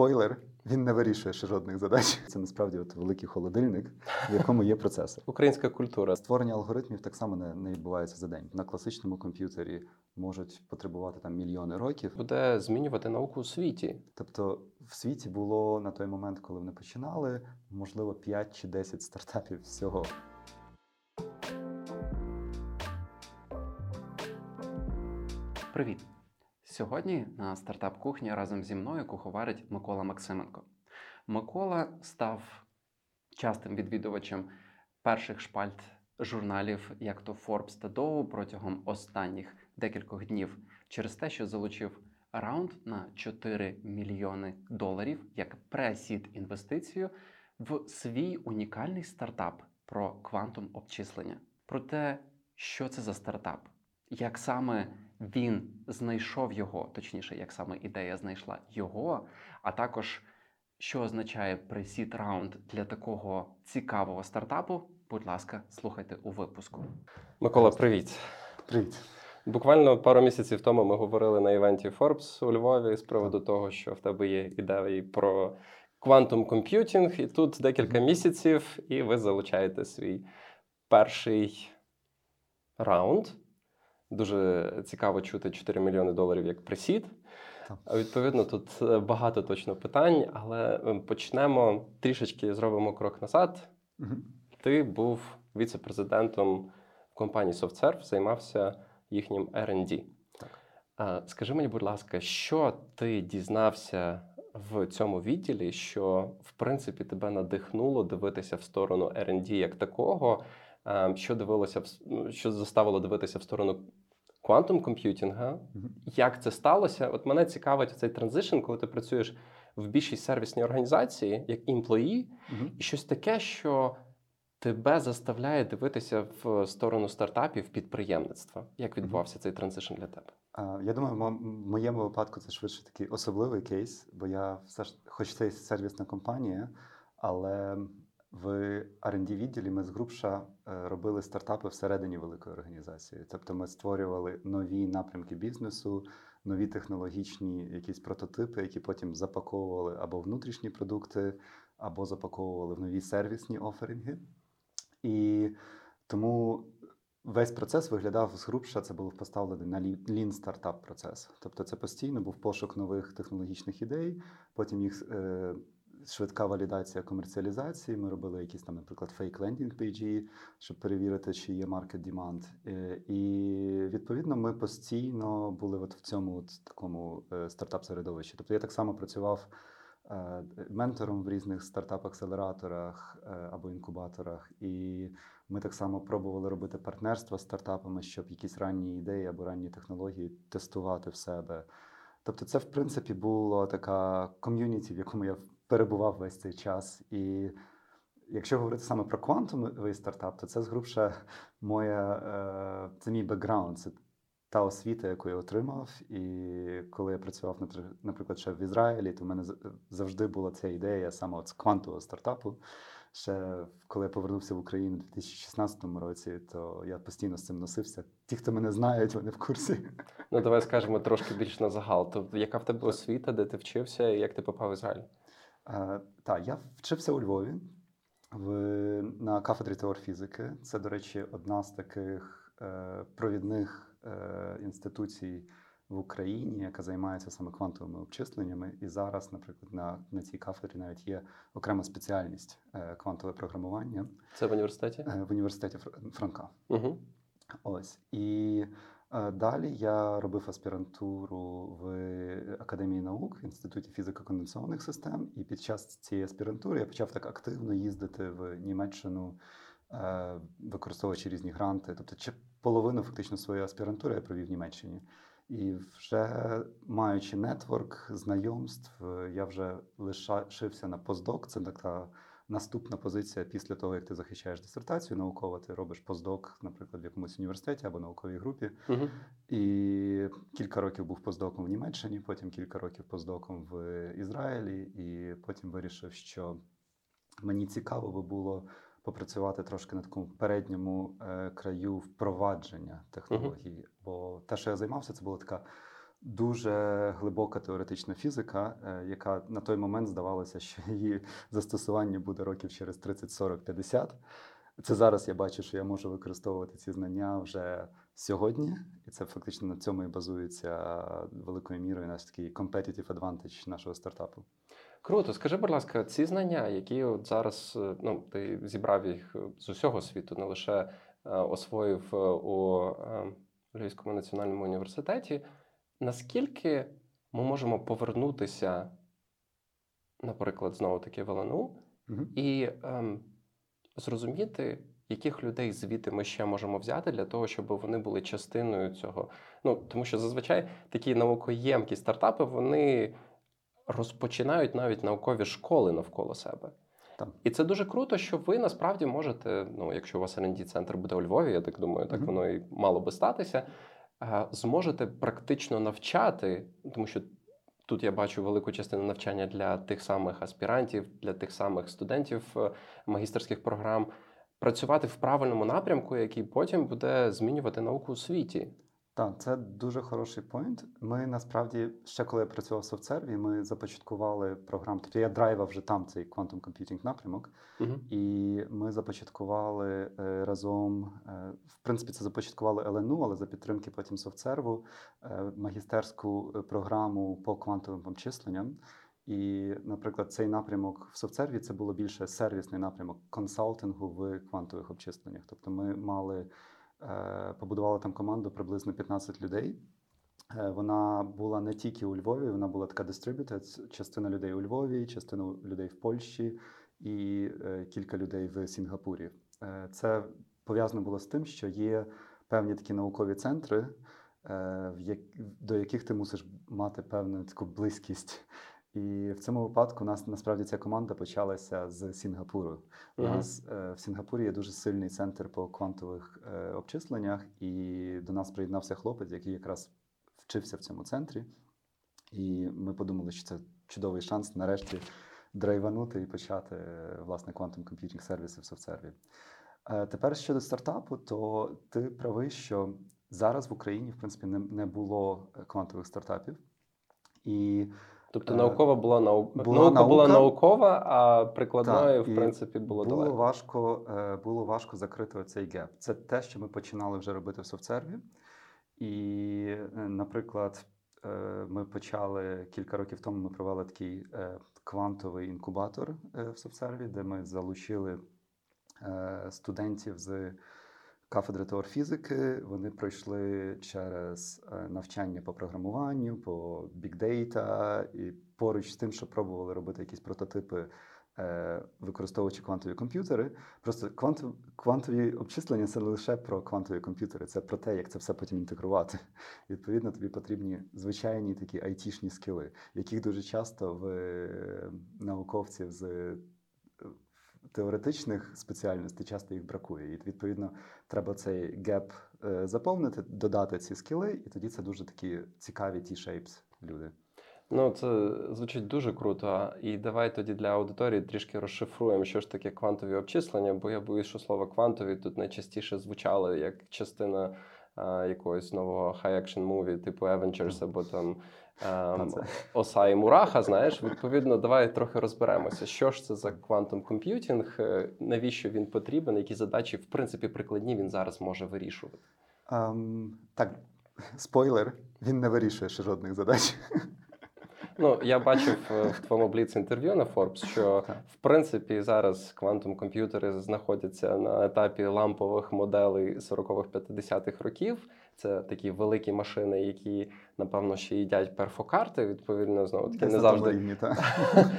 спойлер, він не вирішує ще жодних задач. Це насправді от великий холодильник, в якому є процесор. Українська культура. Створення алгоритмів так само не, не відбувається за день. На класичному комп'ютері можуть потребувати там мільйони років. Буде змінювати науку у світі. Тобто в світі було на той момент, коли вони починали, можливо, 5 чи 10 стартапів всього. Привіт! Сьогодні на стартап кухні разом зі мною куховарить Микола Максименко. Микола став частим відвідувачем перших шпальт журналів, як то Forbes та Dow протягом останніх декількох днів через те, що залучив раунд на 4 мільйони доларів як пресід інвестицію в свій унікальний стартап про квантум обчислення. Про те, що це за стартап, як саме він знайшов його, точніше, як саме ідея знайшла його, а також що означає pre-seed раунд для такого цікавого стартапу. Будь ласка, слухайте у випуску. Микола, привіт. Привіт. Буквально пару місяців тому ми говорили на івенті Forbes у Львові з приводу того, що в тебе є ідеї про quantum computing, і тут декілька місяців, і ви залучаєте свій перший раунд. Дуже цікаво чути 4 мільйони доларів як присід. Так. Відповідно, тут е, багато точно питань, але е, почнемо трішечки зробимо крок назад. Мгм. Ти був віце-президентом компанії SoftServe, займався їхнім R&D. Так. Скажи мені, будь ласка, що ти дізнався в цьому відділі, що в принципі тебе надихнуло дивитися в сторону R&D як такого, що дивилося ну, що заставило дивитися в сторону quantum computing а? Як це сталося? От мене цікавить цей transition, коли ти працюєш в більшій сервісній організації як employee, і щось таке, що тебе заставляє дивитися в сторону стартапів підприємництва. Як відбувався цей transition для тебе? А, Я думаю, в в моєму випадку це швидше такий особливий кейс, бо я все ж, хоч це і сервісна компанія, але в R&D відділі ми з Групша е, робили стартапи всередині великої організації. Тобто ми створювали нові напрямки бізнесу, нові технологічні якісь прототипи, які потім запаковували або внутрішні продукти, або запаковували в нові сервісні оферинги. І тому весь процес виглядав з грубша, це був поставлений на лін стартап процес. Тобто це постійно був пошук нових технологічних ідей, потім їх е, швидка валідація комерціалізації. Ми робили якісь там, наприклад, fake landing page і, щоб перевірити, чи є market demand. І відповідно ми постійно були от в цьому от такому е, стартап-середовищі. Тобто я так само працював е, ментором в різних стартап-акселераторах е, або інкубаторах. І ми так само пробували робити партнерства з стартапами, щоб якісь ранні ідеї або ранні технології тестувати в себе. Тобто, це, в принципі, була така ком'юніті, в якому я перебував весь цей час. І якщо говорити саме про квантовий стартап, то це згрубше моя, е, це мій бекграунд. Це та освіта, яку я отримав. І коли я працював, напри- наприклад, ще в Ізраїлі, то в мене завжди була ця ідея саме от з квантового стартапу. Ще коли я повернувся в Україну у 2016 році, то я постійно з цим носився. Ті, хто мене знають, вони в курсі. Ну, давай скажемо трошки більш на загал. То яка в тебе освіта, де ти вчився, і як ти попав в Ізраїль? Е, Так, я вчився у Львові в, на кафедрі теорфізики. Це, до речі, одна з таких е, провідних е, інституцій в Україні, яка займається саме квантовими обчисленнями. І зараз, наприклад, на, на цій кафедрі навіть є окрема спеціальність е, квантове програмування Це в університеті? е, в університеті Франка. Угу. Ось і далі я робив аспірантуру в Академії наук в інституті фізико-конденсованих систем. І під час цієї аспірантури я почав так активно їздити в Німеччину, е, використовуючи різні гранти. Тобто, половину фактично своєї аспірантури я провів в Німеччині. І вже маючи нетворк знайомств, е, я вже лишився на постдок. Це така наступна позиція після того, як ти захищаєш дисертацію науково, ти робиш постдок, наприклад, в якомусь університеті або науковій групі. Угу. І кілька років був постдоком в Німеччині, потім кілька років постдоком в Ізраїлі, і потім вирішив, що мені цікаво би було попрацювати трошки на такому передньому е, краю впровадження технологій. Бо те, що я займався, це була така дуже глибока теоретична фізика, е, яка на той момент здавалося, що її застосування буде років через 30, 40, 50. Це зараз я бачу, що я можу використовувати ці знання вже сьогодні, і це фактично на цьому і базується великою мірою наш такий competitive advantage нашого стартапу. Круто, скажи, будь ласка, ці знання, які от зараз е, ну, ти зібрав їх з усього світу, не лише е, освоїв е, у е, Львівському національному університеті. Наскільки ми можемо повернутися, наприклад, знову таки в ЛНУ, Мгм. і ем, зрозуміти, яких людей звідти ми ще можемо взяти для того, щоб вони були частиною цього. Ну тому що зазвичай такі наукоємкі стартапи вони розпочинають навіть наукові школи навколо себе. Так. І це дуже круто, що ви насправді можете, ну якщо у вас rd центр буде у Львові, я так думаю, так Мгм. воно і мало би статися. Е, Зможете практично навчати, тому що тут я бачу велику частину навчання для тих самих аспірантів, для тих самих студентів е, магістерських програм, працювати в правильному напрямку, який потім буде змінювати науку у світі. Так, це дуже хороший поінт. Ми насправді ще коли я працював в софтсерві, ми започаткували програму. Тобто я драйвав вже там цей quantum computing напрямок, Угу. і ми започаткували е, разом. е, В принципі, це започаткували ЛНУ, але за підтримки потім софтсерву е, магістерську е, програму по квантовим обчисленням. І, наприклад, цей напрямок в софтсерві це було більше сервісний напрямок консалтингу в квантових обчисленнях. Тобто, ми мали е, побудували там команду приблизно 15 людей. Е, Вона була не тільки у Львові, вона була така distributed. Частина людей у Львові, частина людей в Польщі і е, кілька людей в Сінгапурі. Це пов'язано було з тим, що є певні такі наукові центри, до яких ти мусиш мати певну таку близькість. І в цьому випадку у нас насправді ця команда почалася з Сінгапуру. У Мгм. нас е, в Сінгапурі є дуже сильний центр по квантових е, обчисленнях, і до нас приєднався хлопець, який якраз вчився в цьому центрі. І ми подумали, що це чудовий шанс нарешті драйванути і почати е, власне quantum computing сервіси в софтсерві. Е, Тепер щодо стартапу, то ти правий, що зараз в Україні в принципі не, не було квантових стартапів. І Тобто Е, наукова була нау... була наука була наукова, а прикладною, Так, в принципі, було, було далеко. важко, е, було важко закрити оцей геп. Це те, що ми починали вже робити в софтсерві. І, е, наприклад, ми почали кілька років тому. Ми провели такий квантовий інкубатор в софтсерві, де ми залучили студентів з кафедри теорфізики. Вони пройшли через е, навчання по програмуванню, по бікдейта, і поруч з тим, що пробували робити якісь прототипи, е, використовуючи квантові комп'ютери. Просто квантов, квантові обчислення це не лише про квантові комп'ютери, це про те, як це все потім інтегрувати. Відповідно, тобі потрібні звичайні такі айтішні скіли, яких дуже часто в е, науковців з теоретичних спеціальностей часто їх бракує. І відповідно треба цей геп е, заповнити, додати ці скіли, і тоді це дуже такі цікаві T-shapes люди. Ну, це звучить дуже круто. І давай тоді для аудиторії трішки розшифруємо, що ж таке квантові обчислення, бо я боюсь, що слово квантові тут найчастіше звучало як частина а, якогось нового high-action movie, типу Avengers або там Та ем, Оса і Мураха. Знаєш, відповідно, давай трохи розберемося, що ж це за quantum computing, е, навіщо він потрібен, які задачі, в принципі, прикладні він зараз може вирішувати. Ем, так, спойлер, він не вирішує ще жодних задач. Ну, я бачив е, в твоєму бліц інтерв'ю на Forbes, що в принципі зараз quantum комп'ютери знаходяться на етапі лампових моделей 40-х-50-х років. Це такі великі машини, які напевно ще їдять перфокарти. Відповідно, знову таки не завжди рівні, та.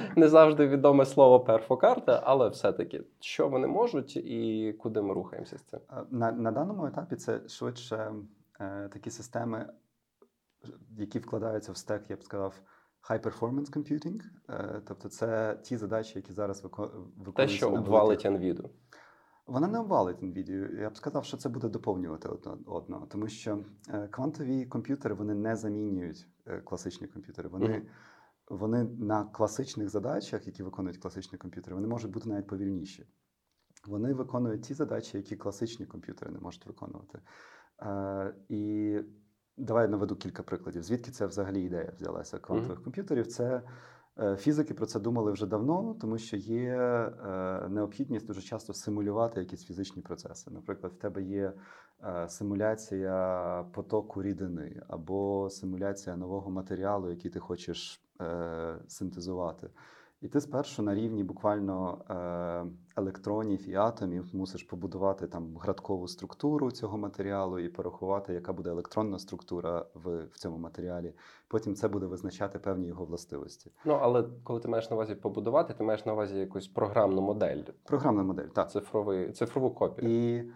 не завжди відоме слово перфокарта, але все-таки що вони можуть і куди ми рухаємося з цим. На, на даному етапі це швидше е, такі системи, які вкладаються в стек, я б сказав, high performance computing. Е, тобто це ті задачі, які зараз вико- виконуються. Те, що обвалить NVIDIA. Вона не обвалить NVIDIA. Я б сказав, що це буде доповнювати одного, тому що е, квантові комп'ютери вони не замінюють е, класичні комп'ютери. Вони, Мгм. вони на класичних задачах, які виконують класичні комп'ютери, вони можуть бути навіть повільніші. Вони виконують ті задачі, які класичні комп'ютери не можуть виконувати. Е, і давай наведу кілька прикладів. Звідки це взагалі ідея взялася квантових mm-hmm. комп'ютерів? Це фізики про це думали вже давно, тому що є е, необхідність дуже часто симулювати якісь фізичні процеси. Наприклад, в тебе є е, симуляція потоку рідини або симуляція нового матеріалу, який ти хочеш е, синтезувати. І ти спершу на рівні буквально е, електронів і атомів мусиш побудувати там градкову структуру цього матеріалу і порахувати, яка буде електронна структура в в цьому матеріалі. Потім це буде визначати певні його властивості. Ну але коли ти маєш на увазі побудувати, ти маєш на увазі якусь програмну модель. Програмна модель, так. Цифровий, цифрову копію. І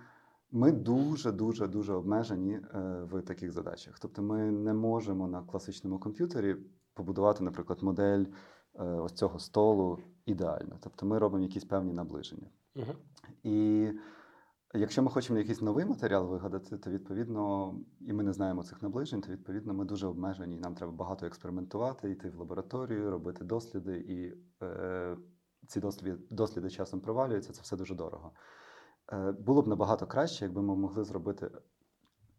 ми дуже дуже дуже обмежені е, в таких задачах. Тобто, ми не можемо на класичному комп'ютері побудувати, наприклад, модель. Е, ось цього столу ідеально. Тобто ми робимо якісь певні наближення. Угу. І якщо ми хочемо якийсь новий матеріал вигадати, то відповідно, і ми не знаємо цих наближень, то відповідно ми дуже обмежені. і Нам треба багато експериментувати, йти в лабораторію, робити досліди, і е, ці досліди, досліди часом провалюються. Це все дуже дорого. Е, Було б набагато краще, якби ми могли зробити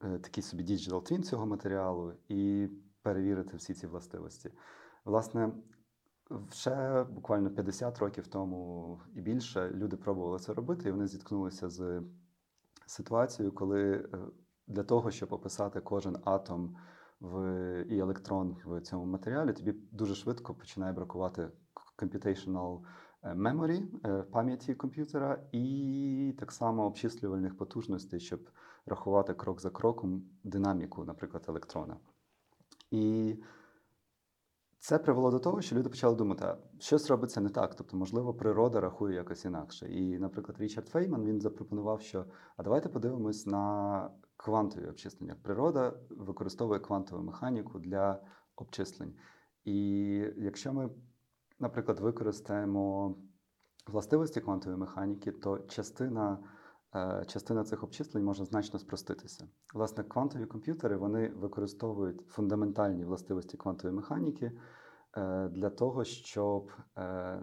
е, такий собі digital twin цього матеріалу і перевірити всі ці властивості. Власне, Ще буквально 50 років тому і більше люди пробували це робити, і вони зіткнулися з ситуацією, коли е, для того, щоб описати кожен атом в і електрон в цьому матеріалі, тобі дуже швидко починає бракувати computational е, memory, е, пам'яті комп'ютера, і так само обчислювальних потужностей, щоб рахувати крок за кроком динаміку, наприклад, електрона. І це привело до того, що люди почали думати, а щось робиться не так. Тобто, можливо, природа рахує якось інакше. І, наприклад, Річард Фейман він запропонував, що а давайте подивимось на квантові обчислення. Природа використовує квантову механіку для обчислень. І якщо ми, наприклад, використаємо властивості квантової механіки, то частина. Е, частина цих обчислень може значно спроститися. Власне, квантові комп'ютери вони використовують фундаментальні властивості квантової механіки для того, щоб е,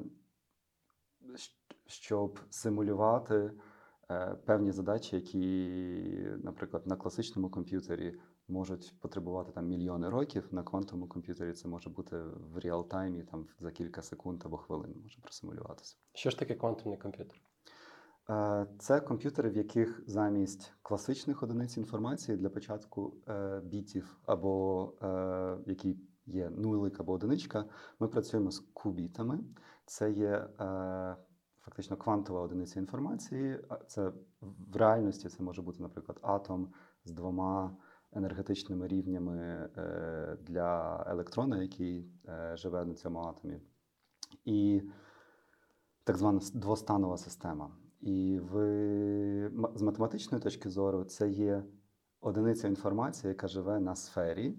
щоб симулювати певні задачі, які, наприклад, на класичному комп'ютері можуть потребувати там мільйони років. На квантовому комп'ютері це може бути в реал-таймі, там за кілька секунд або хвилин може просимулюватися. Що ж таке квантовий комп'ютер? Е, це комп'ютери, в яких замість класичних одиниць інформації для початку е, бітів, або е, які є нулик або одиничка, ми працюємо з кубітами. Це є фактично квантова одиниця інформації. Це в реальності це може бути, наприклад, атом з двома енергетичними рівнями для електрона, який живе на цьому атомі. І так звана двостанова система. І в, з математичної точки зору це є одиниця інформації, яка живе на сфері.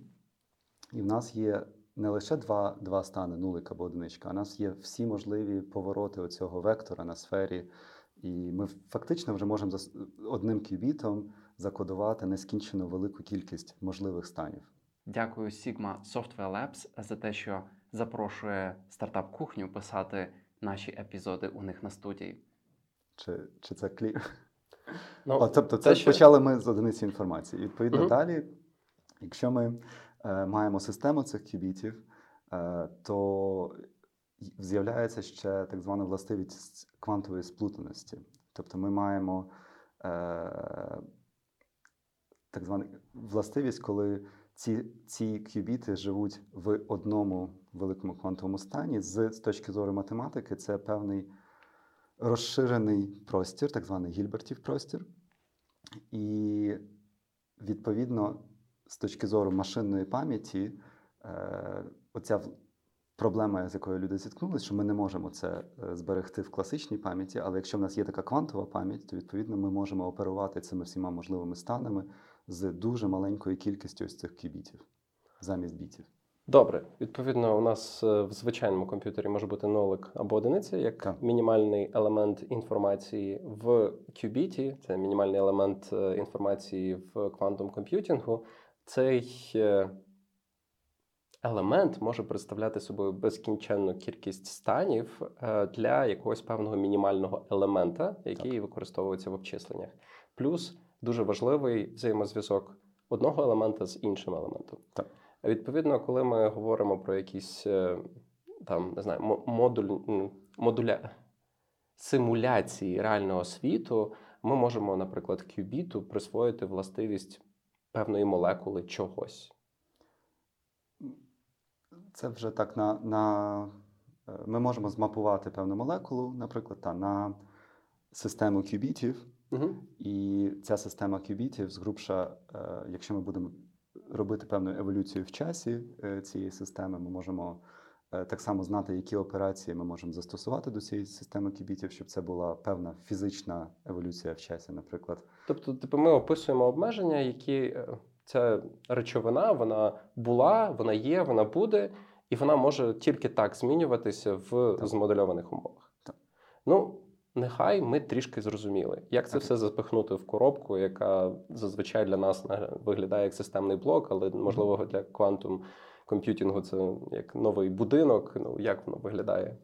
І в нас є не лише два два стани, нулик або одиничка, а в нас є всі можливі повороти оцього вектора на сфері. І ми фактично вже можемо за одним кюбітом закодувати нескінчено велику кількість можливих станів. Дякую Sigma Software Labs за те, що запрошує стартап-кухню писати наші епізоди у них на студії. Чи чи це клі? Ну, О, тобто, це що... почали ми з одиниці інформації. Відповідно, угу. далі, якщо ми маємо систему цих кюбітів, е, то з'являється ще так звана властивість квантової сплутаності. Тобто ми маємо е, так звану властивість, коли ці ці кюбіти живуть в одному великому квантовому стані. З, з точки зору математики, це певний розширений простір, так званий Гільбертів простір. І, відповідно, з точки зору машинної пам'яті, е, оця проблема, з якою люди зіткнулися, що ми не можемо це е, зберегти в класичній пам'яті, але якщо в нас є така квантова пам'ять, то відповідно ми можемо оперувати цими всіма можливими станами з дуже маленькою кількістю ось цих кюбітів замість бітів. Добре, відповідно, у нас е, в звичайному комп'ютері може бути нолик або одиниця як так. мінімальний елемент інформації в кюбіті, це мінімальний елемент е, інформації в квантум комп'ютінгу. Цей е, елемент може представляти собою безкінченну кількість станів для якогось певного мінімального елемента, який так. використовується в обчисленнях. Плюс дуже важливий взаємозв'язок одного елемента з іншим елементом. Так. Відповідно, коли ми говоримо про якісь е, там не знаю, модуль модуля симуляції реального світу, ми можемо, наприклад, кюбіту присвоїти властивість певної молекули чогось. Це вже так на. на е, Ми можемо змапувати певну молекулу, наприклад, та, на систему кюбітів. Угу. І ця система кюбітів згрубша, е, якщо ми будемо робити певну еволюцію в часі е, цієї системи, ми можемо так само знати, які операції ми можемо застосувати до цієї системи кюбітів, щоб це була певна фізична еволюція в часі, наприклад. Тобто, типу, ми описуємо обмеження, які ця речовина вона була, вона є, вона буде, і вона може тільки так змінюватися в так. змодельованих умовах. Так. Ну, нехай ми трішки зрозуміли, як це так. все запихнути в коробку, яка зазвичай для нас виглядає як системний блок, але можливо для квантум комп'ютінгу це як новий будинок. Ну як воно виглядає?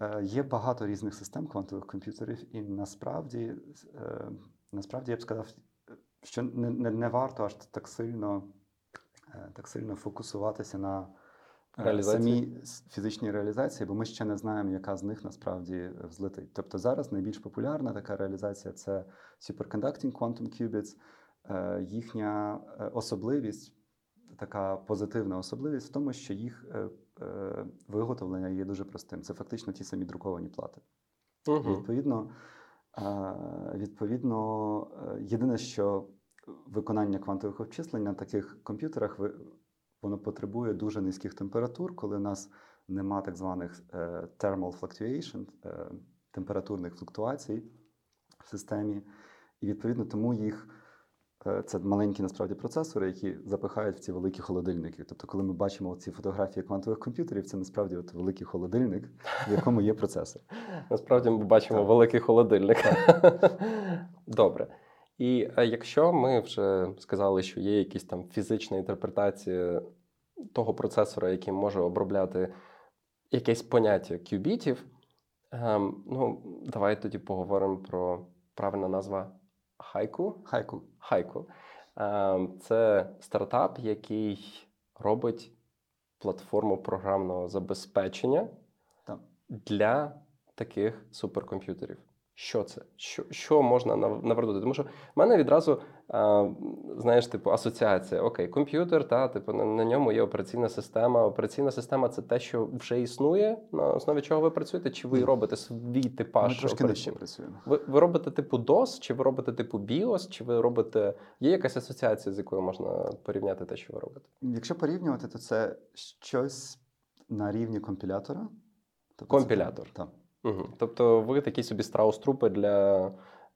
Е, є багато різних систем квантових комп'ютерів, і насправді, е, насправді я б сказав, що не не, не варто аж так сильно е, так сильно фокусуватися на самій фізичній реалізації, бо ми ще не знаємо, яка з них насправді взлетить. Тобто зараз найбільш популярна така реалізація це Superconducting Quantum Qubits. Їхня особливість, така позитивна особливість в тому, що їх виготовлення є дуже простим. Це фактично ті самі друковані плати. Угу. Відповідно. Відповідно, е, єдине, що виконання квантових обчислень на таких комп'ютерах воно потребує дуже низьких температур, коли у нас нема так званих е, thermal fluctuation, е, температурних флуктуацій в системі. І відповідно тому їх Е, це маленькі насправді процесори, які запихають в ці великі холодильники. Тобто, коли ми бачимо ці фотографії квантових комп'ютерів, це насправді от великий холодильник, в якому є процесор. Насправді ми бачимо так. великий холодильник. Добре. І е, якщо ми вже сказали, що є якісь там фізична інтерпретація того процесора, який може обробляти якесь поняття кюбітів, ем, ну давай тоді поговоримо про правильна назва Хайку. Хайку. Хайку. Це стартап, який робить платформу програмного забезпечення так. для таких суперкомп'ютерів. Що це? Що що можна навернути? Тому що в мене відразу а, знаєш, типу, асоціація. Окей, комп'ютер, та типу на, на ньому є операційна система. Операційна система це те, що вже існує, на основі чого ви працюєте, чи ви робите свій типаж? Ми трошки нижче працюємо. Ви ви робите типу DOS, чи ви робите типу BIOS, чи ви робите. Є якась асоціація, з якою можна порівняти те, що ви робите? Якщо порівнювати, то це щось на рівні компілятора. Тобто Компілятор. Це, так. Угу. Тобто ви такі собі страус-трупи для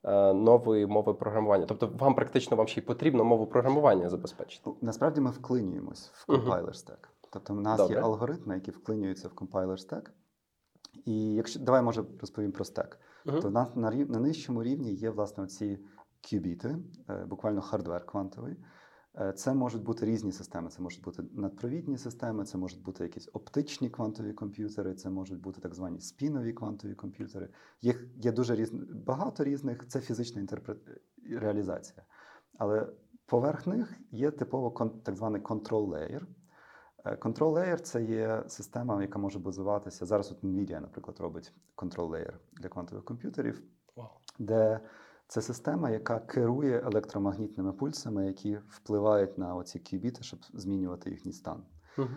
е, нової мови програмування. Тобто, вам практично вам ще й потрібно мову програмування забезпечити. Ну, насправді ми вклинюємось в компайлер стек. Тобто, в нас Добре. є алгоритми, які вклинюються в компайлер стек. І якщо давай може розповім про стек. uh То в нас на на нижчому рівні є власне ці кюбіти, е, буквально hardware квантовий. Е, це можуть бути різні системи. Це можуть бути надпровідні системи, це можуть бути якісь оптичні квантові комп'ютери, це можуть бути так звані спінові квантові комп'ютери. Їх є дуже різні, багато різних. Це фізична інтерпрет... реалізація. Але поверх них є типово так званий control layer. Е, control layer – це є система, яка може базуватися. Зараз от NVIDIA, наприклад, робить control layer для квантових комп'ютерів, wow. де це система, яка керує електромагнітними пульсами, які впливають на оці кюбіти, щоб змінювати їхній стан. Uh-huh.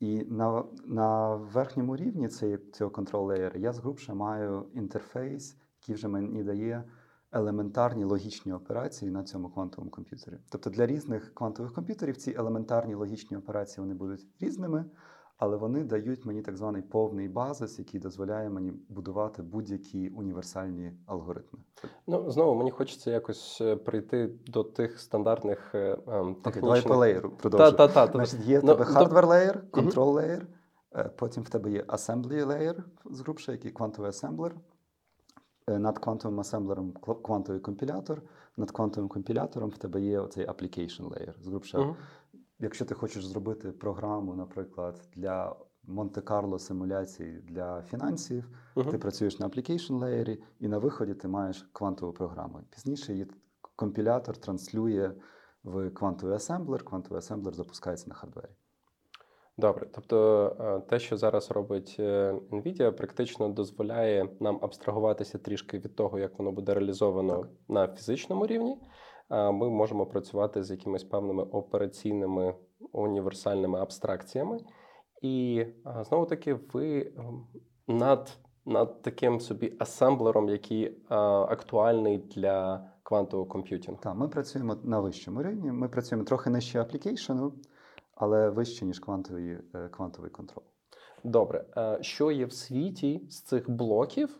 І на на верхньому рівні цього контрол-леєра я згрубше маю інтерфейс, який вже мені дає елементарні логічні операції на цьому квантовому комп'ютері. Тобто для різних квантових комп'ютерів ці елементарні логічні операції вони будуть різними але вони дають мені так званий повний базис, який дозволяє мені будувати будь-які універсальні алгоритми. Ну знову мені хочеться якось е, прийти до тих стандартних е, ем, технічних... Давай по леєру продовжуємо. Та, та, та, Значить, Є в ну, тебе hardware layer, control layer, потім в тебе є assembly layer з грубше, який квантовий асемблер. Над квантовим асемблером квантовий компілятор, над квантовим компілятором в тебе є оцей application layer. З грубше uh-huh. Якщо ти хочеш зробити програму, наприклад, для Монте-Карло симуляції для фінансів, uh-huh. ти працюєш на application layer, і на виході ти маєш квантову програму. Пізніше її компілятор транслює в квантовий асемблер. Квантовий асемблер запускається на хардвері. Добре, тобто е, те, що зараз робить е, Nvidia, практично дозволяє нам абстрагуватися трішки від того, як воно буде реалізовано Так. на фізичному рівні. Ми можемо працювати з якимись певними операційними універсальними абстракціями. І знову таки, ви ем, над, над таким собі асемблером, який а, актуальний для квантового комп'ютінгу. Так, ми працюємо на вищому рівні. Ми працюємо трохи нижче аплікейшену, але вище, ніж квантовий, е, квантовий контроль. Добре, е, що є в світі з цих блоків?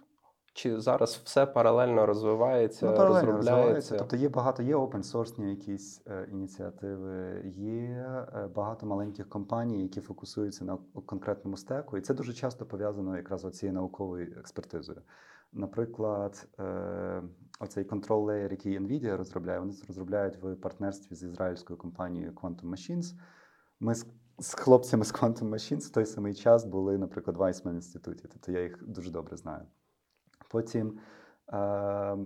Чи зараз все паралельно розвивається, Ну, паралельно розробляється? розвивається. Тобто є багато, є open-source якісь е, ініціативи, є е, багато маленьких компаній, які фокусуються на конкретному стеку, і це дуже часто пов'язано якраз з цією науковою експертизою. Наприклад, е, оцей control layer, який NVIDIA розробляє, вони розробляють в партнерстві з ізраїльською компанією Quantum Machines. Ми з, з хлопцями з Quantum Machines в той самий час були, наприклад, в Weissman інституті, тобто я їх дуже добре знаю. Потім е,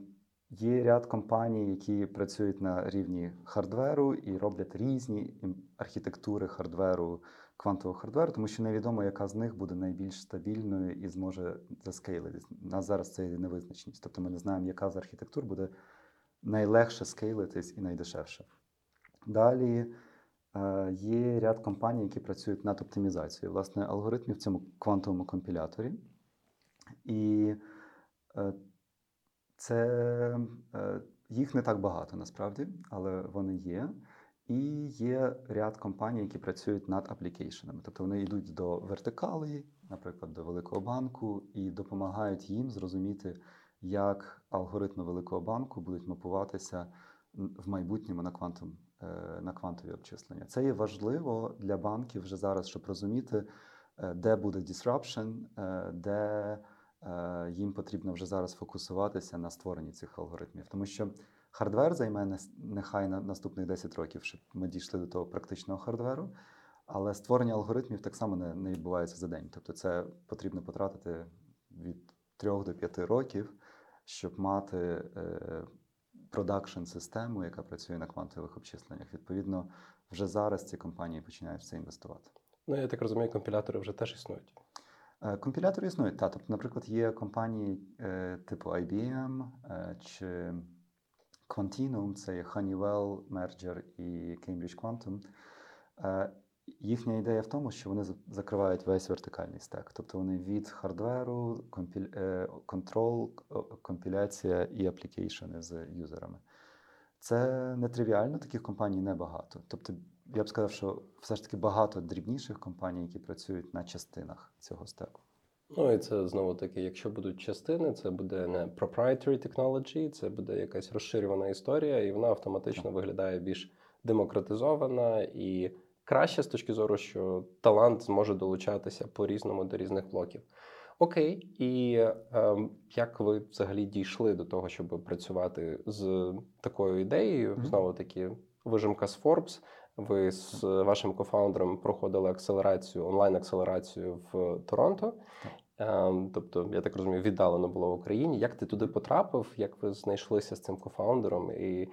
є ряд компаній, які працюють на рівні хардверу і роблять різні архітектури хардверу, квантового хардверу, тому що невідомо, яка з них буде найбільш стабільною і зможе заскейлитись. У нас зараз це є невизначеність. Тобто ми не знаємо, яка з архітектур буде найлегше скейлитись і найдешевше. Далі е, є ряд компаній, які працюють над оптимізацією власне алгоритмів в цьому квантовому компіляторі. І це е, їх не так багато насправді, але вони є. І є ряд компаній, які працюють над аплікейшенами. Тобто вони йдуть до вертикали, наприклад, до великого банку, і допомагають їм зрозуміти, як алгоритми великого банку будуть мапуватися в майбутньому на квантум, е, на квантові обчислення. Це є важливо для банків вже зараз, щоб розуміти, е, де буде disruption, е, де е, їм потрібно вже зараз фокусуватися на створенні цих алгоритмів. Тому що хардвер займе нехай на наступних 10 років, щоб ми дійшли до того практичного хардверу. Але створення алгоритмів так само не, не відбувається за день. Тобто, це потрібно потратити від 3 до 5 років, щоб мати е, production систему, яка працює на квантових обчисленнях. Відповідно, вже зараз ці компанії починають в це інвестувати. Ну, я так розумію, компілятори вже теж існують. Е, Компілятори існують. Та, тобто, наприклад, є компанії е, типу IBM е, чи Quantinum, це є Honeywell, Merger і Cambridge Quantum. Їхня ідея в тому, що вони закривають весь вертикальний стек. Тобто вони від хардверу, контрол, компіляція і аплікейшени з юзерами. Це нетривіально, таких компаній небагато. Тобто, я б сказав, що все ж таки багато дрібніших компаній, які працюють на частинах цього стеку. Ну і це знову таки, якщо будуть частини, це буде не proprietary technology, це буде якась розширювана історія, і вона автоматично виглядає більш демократизована і краще з точки зору, що талант зможе долучатися по-різному до різних блоків. Окей, і ем, як ви взагалі дійшли до того, щоб працювати з такою ідеєю? Знову таки, вижимка з Forbes. Ви з вашим кофаундером проходили акселерацію, онлайн-акселерацію в Торонто. Ем, Тобто, я так розумію, віддалено було в Україні. Як ти туди потрапив? Як ви знайшлися з цим кофаундером? І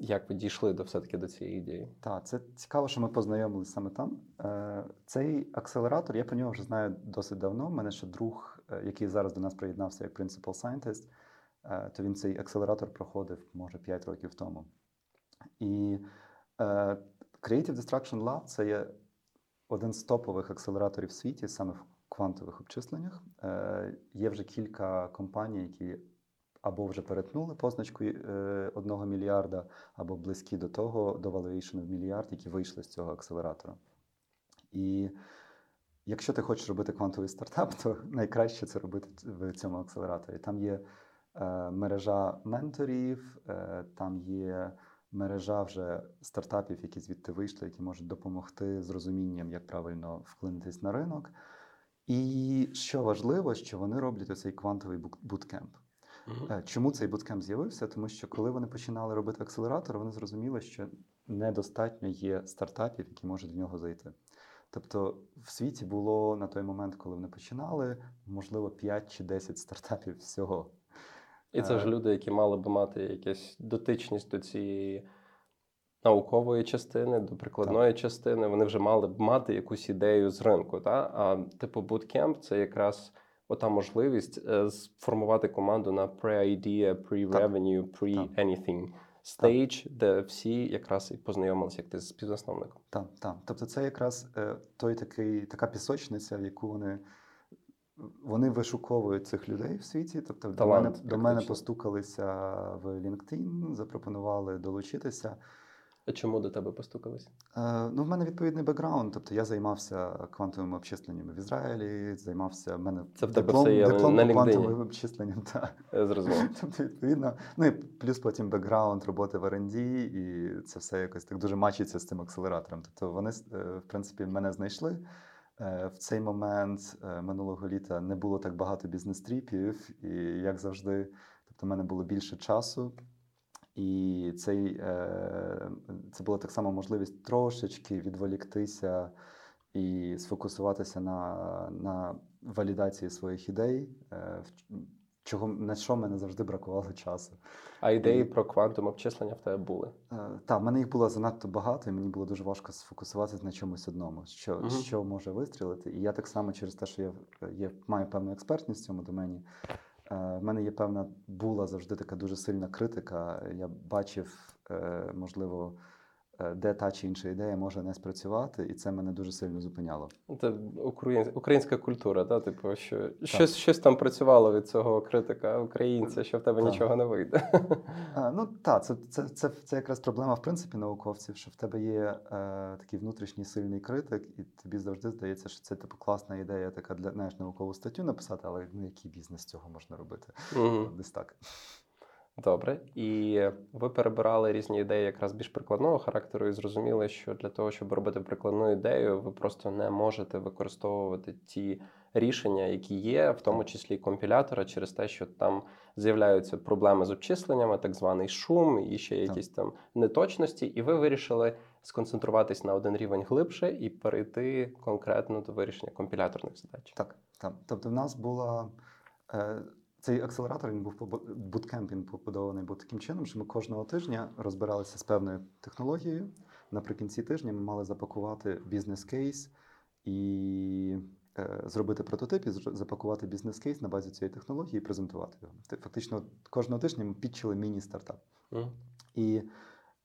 як ви дійшли до все-таки до цієї ідеї? Так, це цікаво, що ми познайомилися саме там. Е, Цей акселератор, я про нього вже знаю досить давно. У мене ще друг, е, який зараз до нас приєднався як Principal Scientist, е, то він цей акселератор проходив, може, 5 років тому. І Creative Destruction Lab це є один з топових акселераторів в світі саме в квантових обчисленнях. Е, Є вже кілька компаній, які або вже перетнули позначку е, 1 мільярда, або близькі до того, до valuation в мільярд, які вийшли з цього акселератора. І якщо ти хочеш робити квантовий стартап, то найкраще це робити в цьому акселераторі. Там є е, мережа менторів, е, там є мережа вже стартапів, які звідти вийшли, які можуть допомогти з розумінням, як правильно вклинитись на ринок. І що важливо, що вони роблять оцей квантовий буткемп. Е, Чому цей буткемп з'явився? Тому що коли вони починали робити акселератор, вони зрозуміли, що недостатньо є стартапів, які можуть в нього зайти. Тобто в світі було на той момент, коли вони починали, можливо, 5 чи 10 стартапів всього. І це ж Е. люди, які мали би мати якусь дотичність до цієї наукової частини до прикладної частини. Вони вже мали б мати якусь ідею з ринку. Та? А типу bootcamp – це якраз ота можливість е, сформувати команду на pre-idea, pre-revenue, pre-anything stage, де всі якраз і познайомилися, як ти з співзасновником. Так, так. Тобто, це якраз е, той такий така пісочниця, в яку вони. Вони вишуковують цих людей в світі. Тобто, до мене, Талант, до мене постукалися в LinkedIn, запропонували долучитися. А чому до тебе постукались? Е, ну, в мене відповідний бекграунд. Тобто я займався квантовими обчисленнями в Ізраїлі, займався в мене Це в тебе диплом, все є диплом на квантовим обчисленням. Так. Я зрозумів. Тобто, відповідно, ну і плюс потім бекграунд роботи в R&D, і це все якось так дуже мачиться з цим акселератором. Тобто вони, е, в принципі, мене знайшли. Е, В цей момент е, минулого літа не було так багато бізнес-тріпів, і як завжди, тобто, в мене було більше часу. І цей, е, це була так само можливість трошечки відволіктися і сфокусуватися на, на валідації своїх ідей, чого, на що мене завжди бракувало часу. А ідеї про квантум обчислення в тебе були. Е, Та, в мене їх було занадто багато, і мені було дуже важко сфокусуватися на чомусь одному, що, Мгм. що може вистрілити. І я так само через те, що я є, маю певну експертність в цьому домені. е, В мене є певна була завжди така дуже сильна критика. Я бачив, е, можливо, де та чи інша ідея може не спрацювати, і це мене дуже сильно зупиняло. Це українська культура, та? типу, що щось, щось там працювало від цього критика українця, що в тебе Так. нічого не вийде. А, ну так, це, це, це, це якраз проблема в принципі науковців, що в тебе є е, такий внутрішній сильний критик, і тобі завжди здається, що це типу класна ідея, така для знаєш, наукову статтю написати, але ну який бізнес цього можна робити? Мгм. Десь так. Добре. І ви перебирали різні ідеї якраз більш прикладного характеру, і зрозуміли, що для того, щоб робити прикладну ідею, ви просто не можете використовувати ті рішення, які є, в тому числі компілятора, через те, що там з'являються проблеми з обчисленнями, так званий шум і ще якісь там неточності, і ви вирішили сконцентруватись на один рівень глибше і перейти конкретно до вирішення компіляторних задач. Так, так. Тобто, в нас була е, цей акселератор, він був буткемп, він побудований був таким чином, що ми кожного тижня розбиралися з певною технологією. Наприкінці тижня ми мали запакувати бізнес-кейс і е, зробити прототип і запакувати бізнес-кейс на базі цієї технології і презентувати його. Фактично, кожного тижня ми підчили міні-стартап. Мгм. І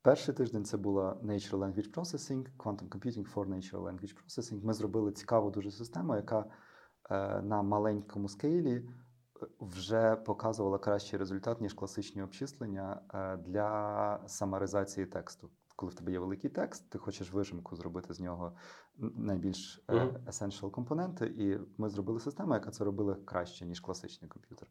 перший тиждень це була Natural Language Processing, Quantum Computing for Natural Language Processing. Ми зробили цікаву дуже систему, яка е, на маленькому скейлі вже показувала кращий результат, ніж класичні обчислення е, для самаризації тексту. Коли в тебе є великий текст, ти хочеш вижимку зробити з нього найбільш е, essential компоненти, і ми зробили систему, яка це робила краще, ніж класичний комп'ютер.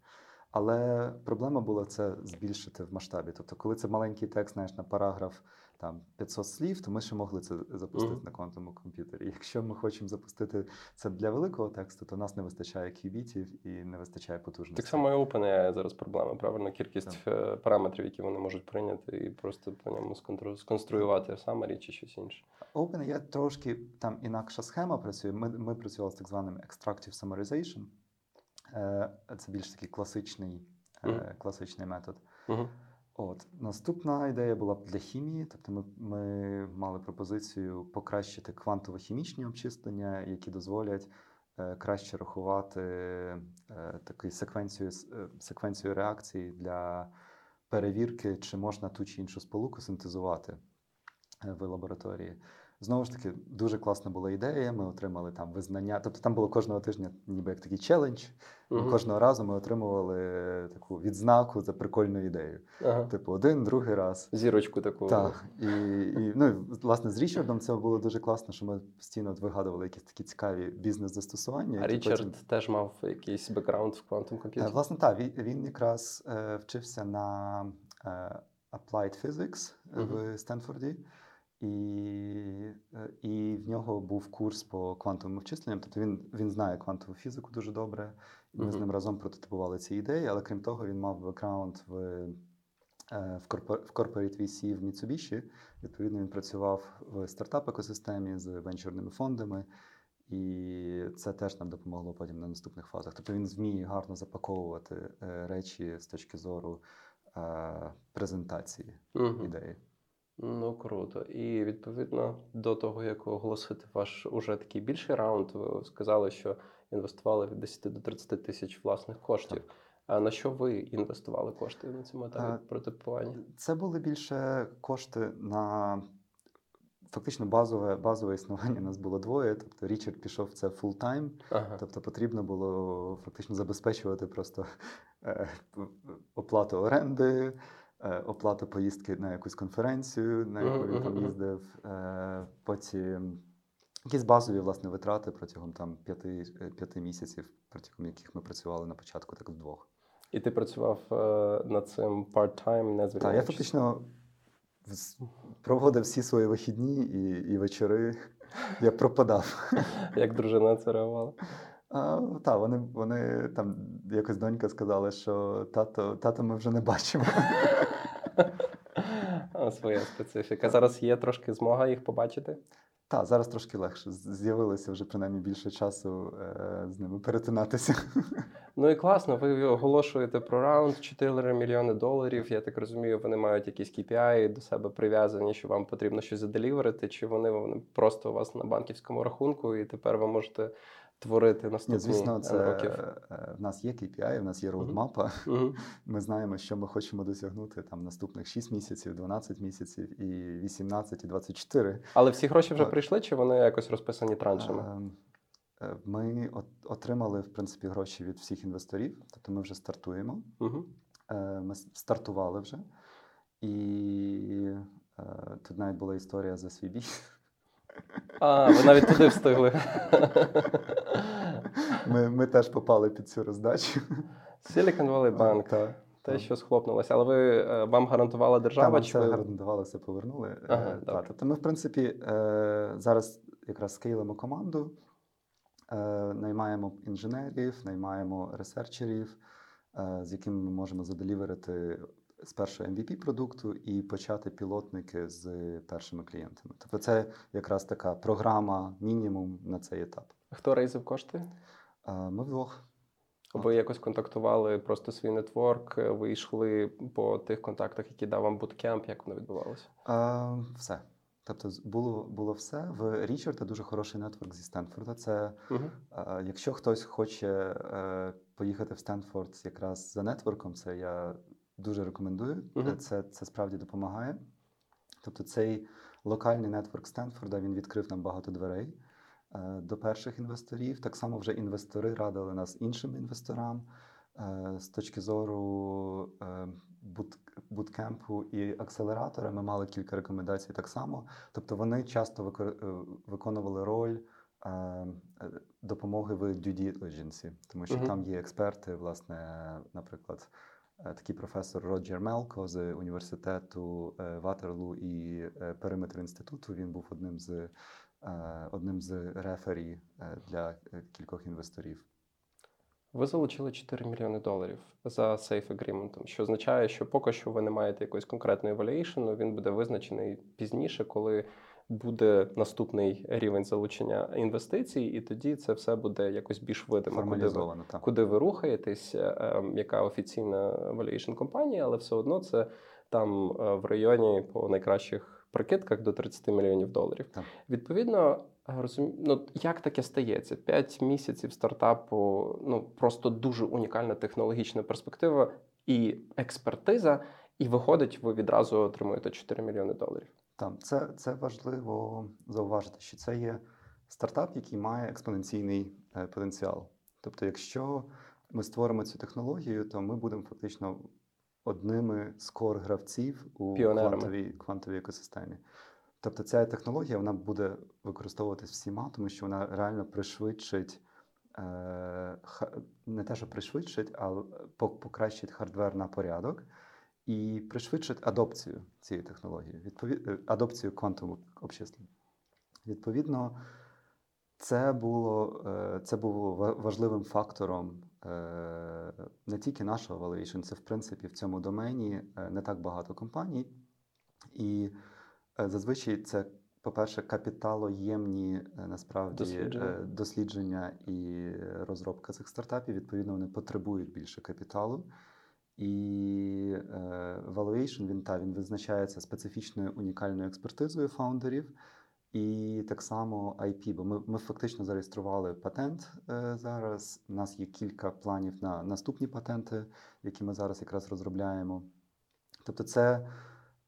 Але проблема була це збільшити в масштабі. Тобто, коли це маленький текст, знаєш, на параграф там 500 слів, то ми ще могли це запустити Мгм. на квантовому комп'ютері. Якщо ми хочемо запустити це для великого тексту, то нас не вистачає кюбітів і не вистачає потужності. Так само і OpenAI зараз проблема, правильно? Кількість е, параметрів, які вони можуть прийняти, і просто по ньому сконструювати summary чи щось інше. OpenAI трошки там інакша схема працює. Ми, ми працювали з так званим Extractive Summarization. Е, Це більш такий класичний, Мгм. класичний метод. Угу. От наступна ідея була для хімії. Тобто, ми, ми мали пропозицію покращити квантово-хімічні обчислення, які дозволять е, краще рахувати е, таку секвенцію, е, секвенцію реакцій для перевірки, чи можна ту чи іншу сполуку синтезувати е, в лабораторії. Знову ж таки, дуже класна була ідея. Ми отримали там визнання. Тобто там було кожного тижня, ніби як такий челендж. Мгм. Кожного разу ми отримували таку відзнаку за прикольну ідею. Ага. Типу, один, другий раз. Зірочку таку. Так. І, і, ну, і, власне, з Річардом це було дуже класно, що ми постійно вигадували якісь такі цікаві бізнес-застосування. А Річард потім- теж мав якийсь бекграунд в квантум Е, комп'ютері? Власне, так, він, він якраз е, вчився на е, Applied Physics Мгм. в Стенфорді, і, е, і в нього був курс по квантовим обчисленням. Тобто він, він знає квантову фізику дуже добре. І ми з ним разом прототипували ці ідеї, але крім того, він мав бекграунд в, е, в, корпор, в Corporate VC в Mitsubishi. Відповідно, він працював в стартап-екосистемі з венчурними фондами. І це теж нам допомогло потім на наступних фазах. Тобто він вміє гарно запаковувати е, речі з точки зору презентації Мгм. ідеї. Ну круто. І відповідно до того, як оголосити ваш уже такий більший раунд, ви сказали, що інвестували від 10 до 30 тисяч власних коштів. А на що ви інвестували кошти на цьому етапі прототипування? Це були більше кошти на фактично базове, базове існування. Нас було двоє. Тобто Річард пішов в це full-time. Ага. Тобто потрібно було фактично забезпечувати просто е, оплату оренди, е, оплату поїздки на якусь конференцію, на яку він там їздив. е, Потім якісь базові власне витрати протягом там п'яти, е, п'яти місяців, протягом яких ми працювали на початку так вдвох. І ти працював е, над цим part-time, не Так, я фактично проводив всі свої вихідні і, і вечори. Я пропадав. Як дружина на це реагувала? А, та, вони, вони там якось донька сказала, що тато, тато ми вже не бачимо. Своя специфіка. Зараз є трошки змога їх побачити. Та, зараз трошки легше. З'явилося вже принаймні більше часу е, з ними перетинатися. Ну і класно, ви оголошуєте про раунд 4 мільйони доларів. Я так розумію, вони мають якісь KPI до себе прив'язані, що вам потрібно щось заделіверити, чи вони, вони просто у вас на банківському рахунку, і тепер ви можете творити наступні Ні, звісно, це років. е, в нас є KPI, в нас є роудмапа. Мгм. Ми знаємо, що ми хочемо досягнути там наступних 6 місяців, 12 місяців і 18, і 24. Але всі гроші вже прийшли, чи вони якось розписані траншами? Ем, е, Ми отримали в принципі гроші від всіх інвесторів, тобто ми вже стартуємо. Е, Ми стартували вже. І е, тут навіть була історія за свій бій. А, ви навіть туди встигли. Ми, ми теж попали під цю роздачу. Silicon Valley Bank. Та, Те, та. що схлопнулося. Але ви е, вам гарантувала держава? нам чи це ви... гарантували, все повернули. Е, Ага, та, добре. Тобто ми, в принципі, е, зараз якраз скейлимо команду, наймаємо інженерів, наймаємо ресерчерів, з якими ми можемо заделіверити спершу MVP продукту і почати пілотники з першими клієнтами. Тобто, це якраз така програма мінімум на цей етап. Хто рейзив кошти? Е, Ми вдвох. Ви якось контактували просто свій нетворк, е, ви йшли по тих контактах, які дав вам буткемп, як воно відбувалося? Е, Все. Тобто, було, було все. В Річарда дуже хороший нетворк зі Стенфорда. Це Угу. Якщо хтось хоче поїхати в Стенфорд якраз за нетворком, це я дуже рекомендую. Е, Це, це справді допомагає. Тобто цей локальний нетворк Стенфорда він відкрив нам багато дверей е, до перших інвесторів. Так само вже інвестори радили нас іншим інвесторам е, з точки зору е, бут, буткемпу і акселератора. Ми мали кілька рекомендацій так само. Тобто вони часто викор- е, виконували роль е, допомоги в due diligence, тому що Мгм. там є експерти, власне, наприклад. Е, Такий професор Роджер Мелко з університету е, Ватерлу і е, Периметр інституту. Він був одним з одним з рефері для кількох інвесторів. Ви залучили 4 мільйони доларів за сейф агріментом, що означає, що поки що ви не маєте якоїсь конкретної valuation, він буде визначений пізніше, коли буде наступний рівень залучення інвестицій, і тоді це все буде якось більш видимо, куди ви, так. куди ви рухаєтесь, е, ем, яка офіційна valuation компанії, але все одно це там е, в районі по найкращих прикидках до 30 мільйонів доларів. Так. Відповідно, розум... ну, як таке стається? П'ять місяців стартапу ну просто дуже унікальна технологічна перспектива і експертиза, і виходить, ви відразу отримуєте 4 мільйони доларів. Там це, це важливо зауважити, що це є стартап, який має експоненційний е, потенціал. Тобто, якщо ми створимо цю технологію, то ми будемо фактично одними з кор гравців у Піонерами. квантовій, квантовій екосистемі. Тобто, ця технологія вона буде використовуватись всіма, тому що вона реально пришвидшить. е, Не те, що пришвидшить, а покращить хардвер на порядок і пришвидшить адопцію цієї технології, відповід... е, адопцію квантового обчислення. Відповідно, це було, е, це було важливим фактором е, не тільки нашого valuation, це в принципі в цьому домені не так багато компаній. І зазвичай це, по-перше, капіталоємні насправді Дослідження. дослідження і розробка цих стартапів. Відповідно, вони потребують більше капіталу. І е, valuation, він та він визначається специфічною унікальною експертизою фаундерів. І так само IP, бо ми, ми фактично зареєстрували патент е, зараз. У нас є кілька планів на наступні патенти, які ми зараз якраз розробляємо. Тобто, це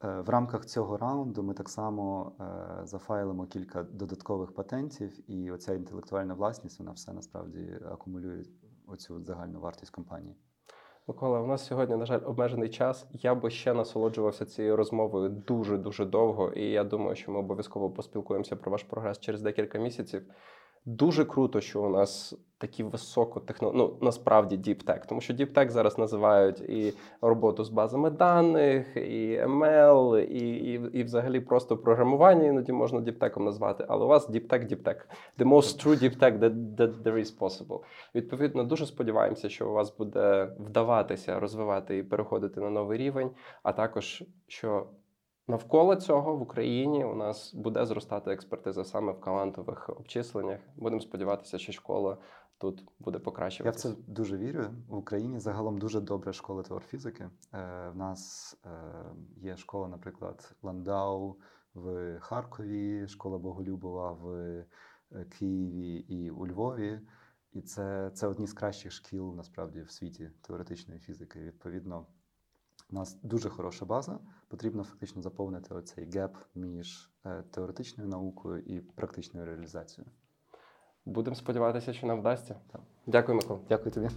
е, в рамках цього раунду ми так само е, зафайлимо кілька додаткових патентів, і оця інтелектуальна власність, вона все насправді акумулює оцю загальну вартість компанії. Микола, у нас сьогодні, на жаль, обмежений час. Я би ще насолоджувався цією розмовою дуже дуже довго, і я думаю, що ми обов'язково поспілкуємося про ваш прогрес через декілька місяців. Дуже круто, що у нас такі високотехно... ну насправді діптек, тому що діптек зараз називають і роботу з базами даних, і ML, і, і, і взагалі просто програмування іноді можна діптеком назвати. Але у вас діптек, діптек. The most true tech that, that there is possible. Відповідно, дуже сподіваємося, що у вас буде вдаватися розвивати і переходити на новий рівень, а також що. Навколо цього в Україні у нас буде зростати експертиза саме в квантових обчисленнях. Будемо сподіватися, що школа тут буде Я в це дуже вірю. В Україні загалом дуже добра школа теорфізики. Е, в нас е, є школа, наприклад, Ландау в Харкові, школа Боголюбова в е, Києві і у Львові. І це, це одні з кращих шкіл насправді в світі теоретичної фізики. Відповідно, у нас дуже хороша база. Потрібно фактично заповнити оцей геп між е, теоретичною наукою і практичною реалізацією. Будемо сподіватися, що нам вдасться. Так. Дякую, Микола. Дякую тобі.